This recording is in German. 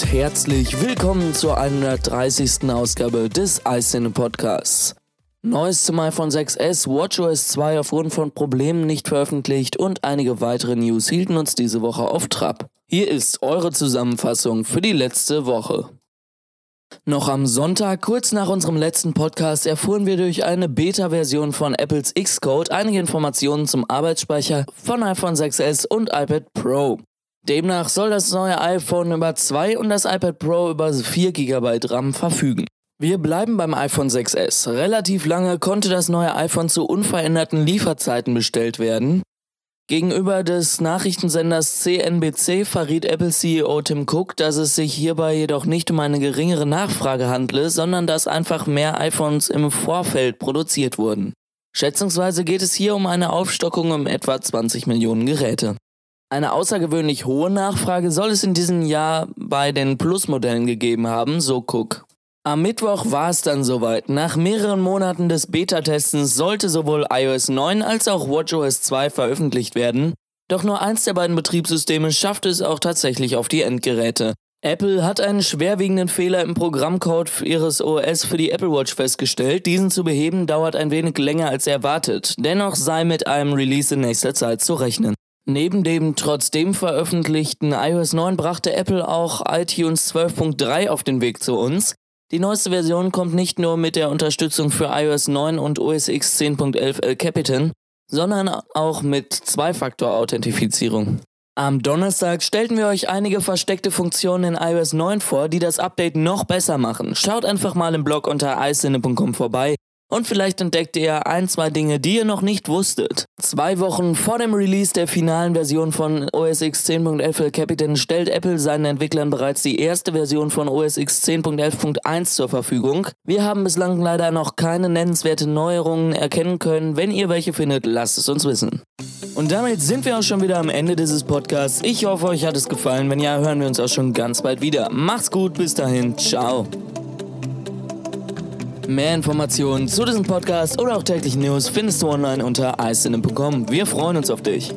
herzlich willkommen zur 130. Ausgabe des iCine Podcasts. Neues zum iPhone 6s, WatchOS 2 aufgrund von Problemen nicht veröffentlicht und einige weitere News hielten uns diese Woche auf Trab. Hier ist eure Zusammenfassung für die letzte Woche. Noch am Sonntag, kurz nach unserem letzten Podcast, erfuhren wir durch eine Beta-Version von Apples Xcode einige Informationen zum Arbeitsspeicher von iPhone 6s und iPad Pro. Demnach soll das neue iPhone über 2 und das iPad Pro über 4 GB RAM verfügen. Wir bleiben beim iPhone 6s. Relativ lange konnte das neue iPhone zu unveränderten Lieferzeiten bestellt werden. Gegenüber des Nachrichtensenders CNBC verriet Apple-CEO Tim Cook, dass es sich hierbei jedoch nicht um eine geringere Nachfrage handle, sondern dass einfach mehr iPhones im Vorfeld produziert wurden. Schätzungsweise geht es hier um eine Aufstockung um etwa 20 Millionen Geräte. Eine außergewöhnlich hohe Nachfrage soll es in diesem Jahr bei den Plus-Modellen gegeben haben, so Cook. Am Mittwoch war es dann soweit. Nach mehreren Monaten des Beta-Testens sollte sowohl iOS 9 als auch WatchOS 2 veröffentlicht werden, doch nur eins der beiden Betriebssysteme schaffte es auch tatsächlich auf die Endgeräte. Apple hat einen schwerwiegenden Fehler im Programmcode ihres OS für die Apple Watch festgestellt. Diesen zu beheben dauert ein wenig länger als erwartet. Dennoch sei mit einem Release in nächster Zeit zu rechnen. Neben dem trotzdem veröffentlichten iOS 9 brachte Apple auch iTunes 12.3 auf den Weg zu uns. Die neueste Version kommt nicht nur mit der Unterstützung für iOS 9 und OS X 10.11 El Capitan, sondern auch mit Zwei-Faktor-Authentifizierung. Am Donnerstag stellten wir euch einige versteckte Funktionen in iOS 9 vor, die das Update noch besser machen. Schaut einfach mal im Blog unter iCine.com vorbei und vielleicht entdeckt ihr ein, zwei Dinge, die ihr noch nicht wusstet. Zwei Wochen vor dem Release der finalen Version von OS X 10.11 Capitan stellt Apple seinen Entwicklern bereits die erste Version von OS X 10.11.1 zur Verfügung. Wir haben bislang leider noch keine nennenswerte Neuerungen erkennen können. Wenn ihr welche findet, lasst es uns wissen. Und damit sind wir auch schon wieder am Ende dieses Podcasts. Ich hoffe, euch hat es gefallen. Wenn ja, hören wir uns auch schon ganz bald wieder. Macht's gut, bis dahin, ciao. Mehr Informationen zu diesem Podcast oder auch täglichen News findest du online unter icinem.com. Wir freuen uns auf dich.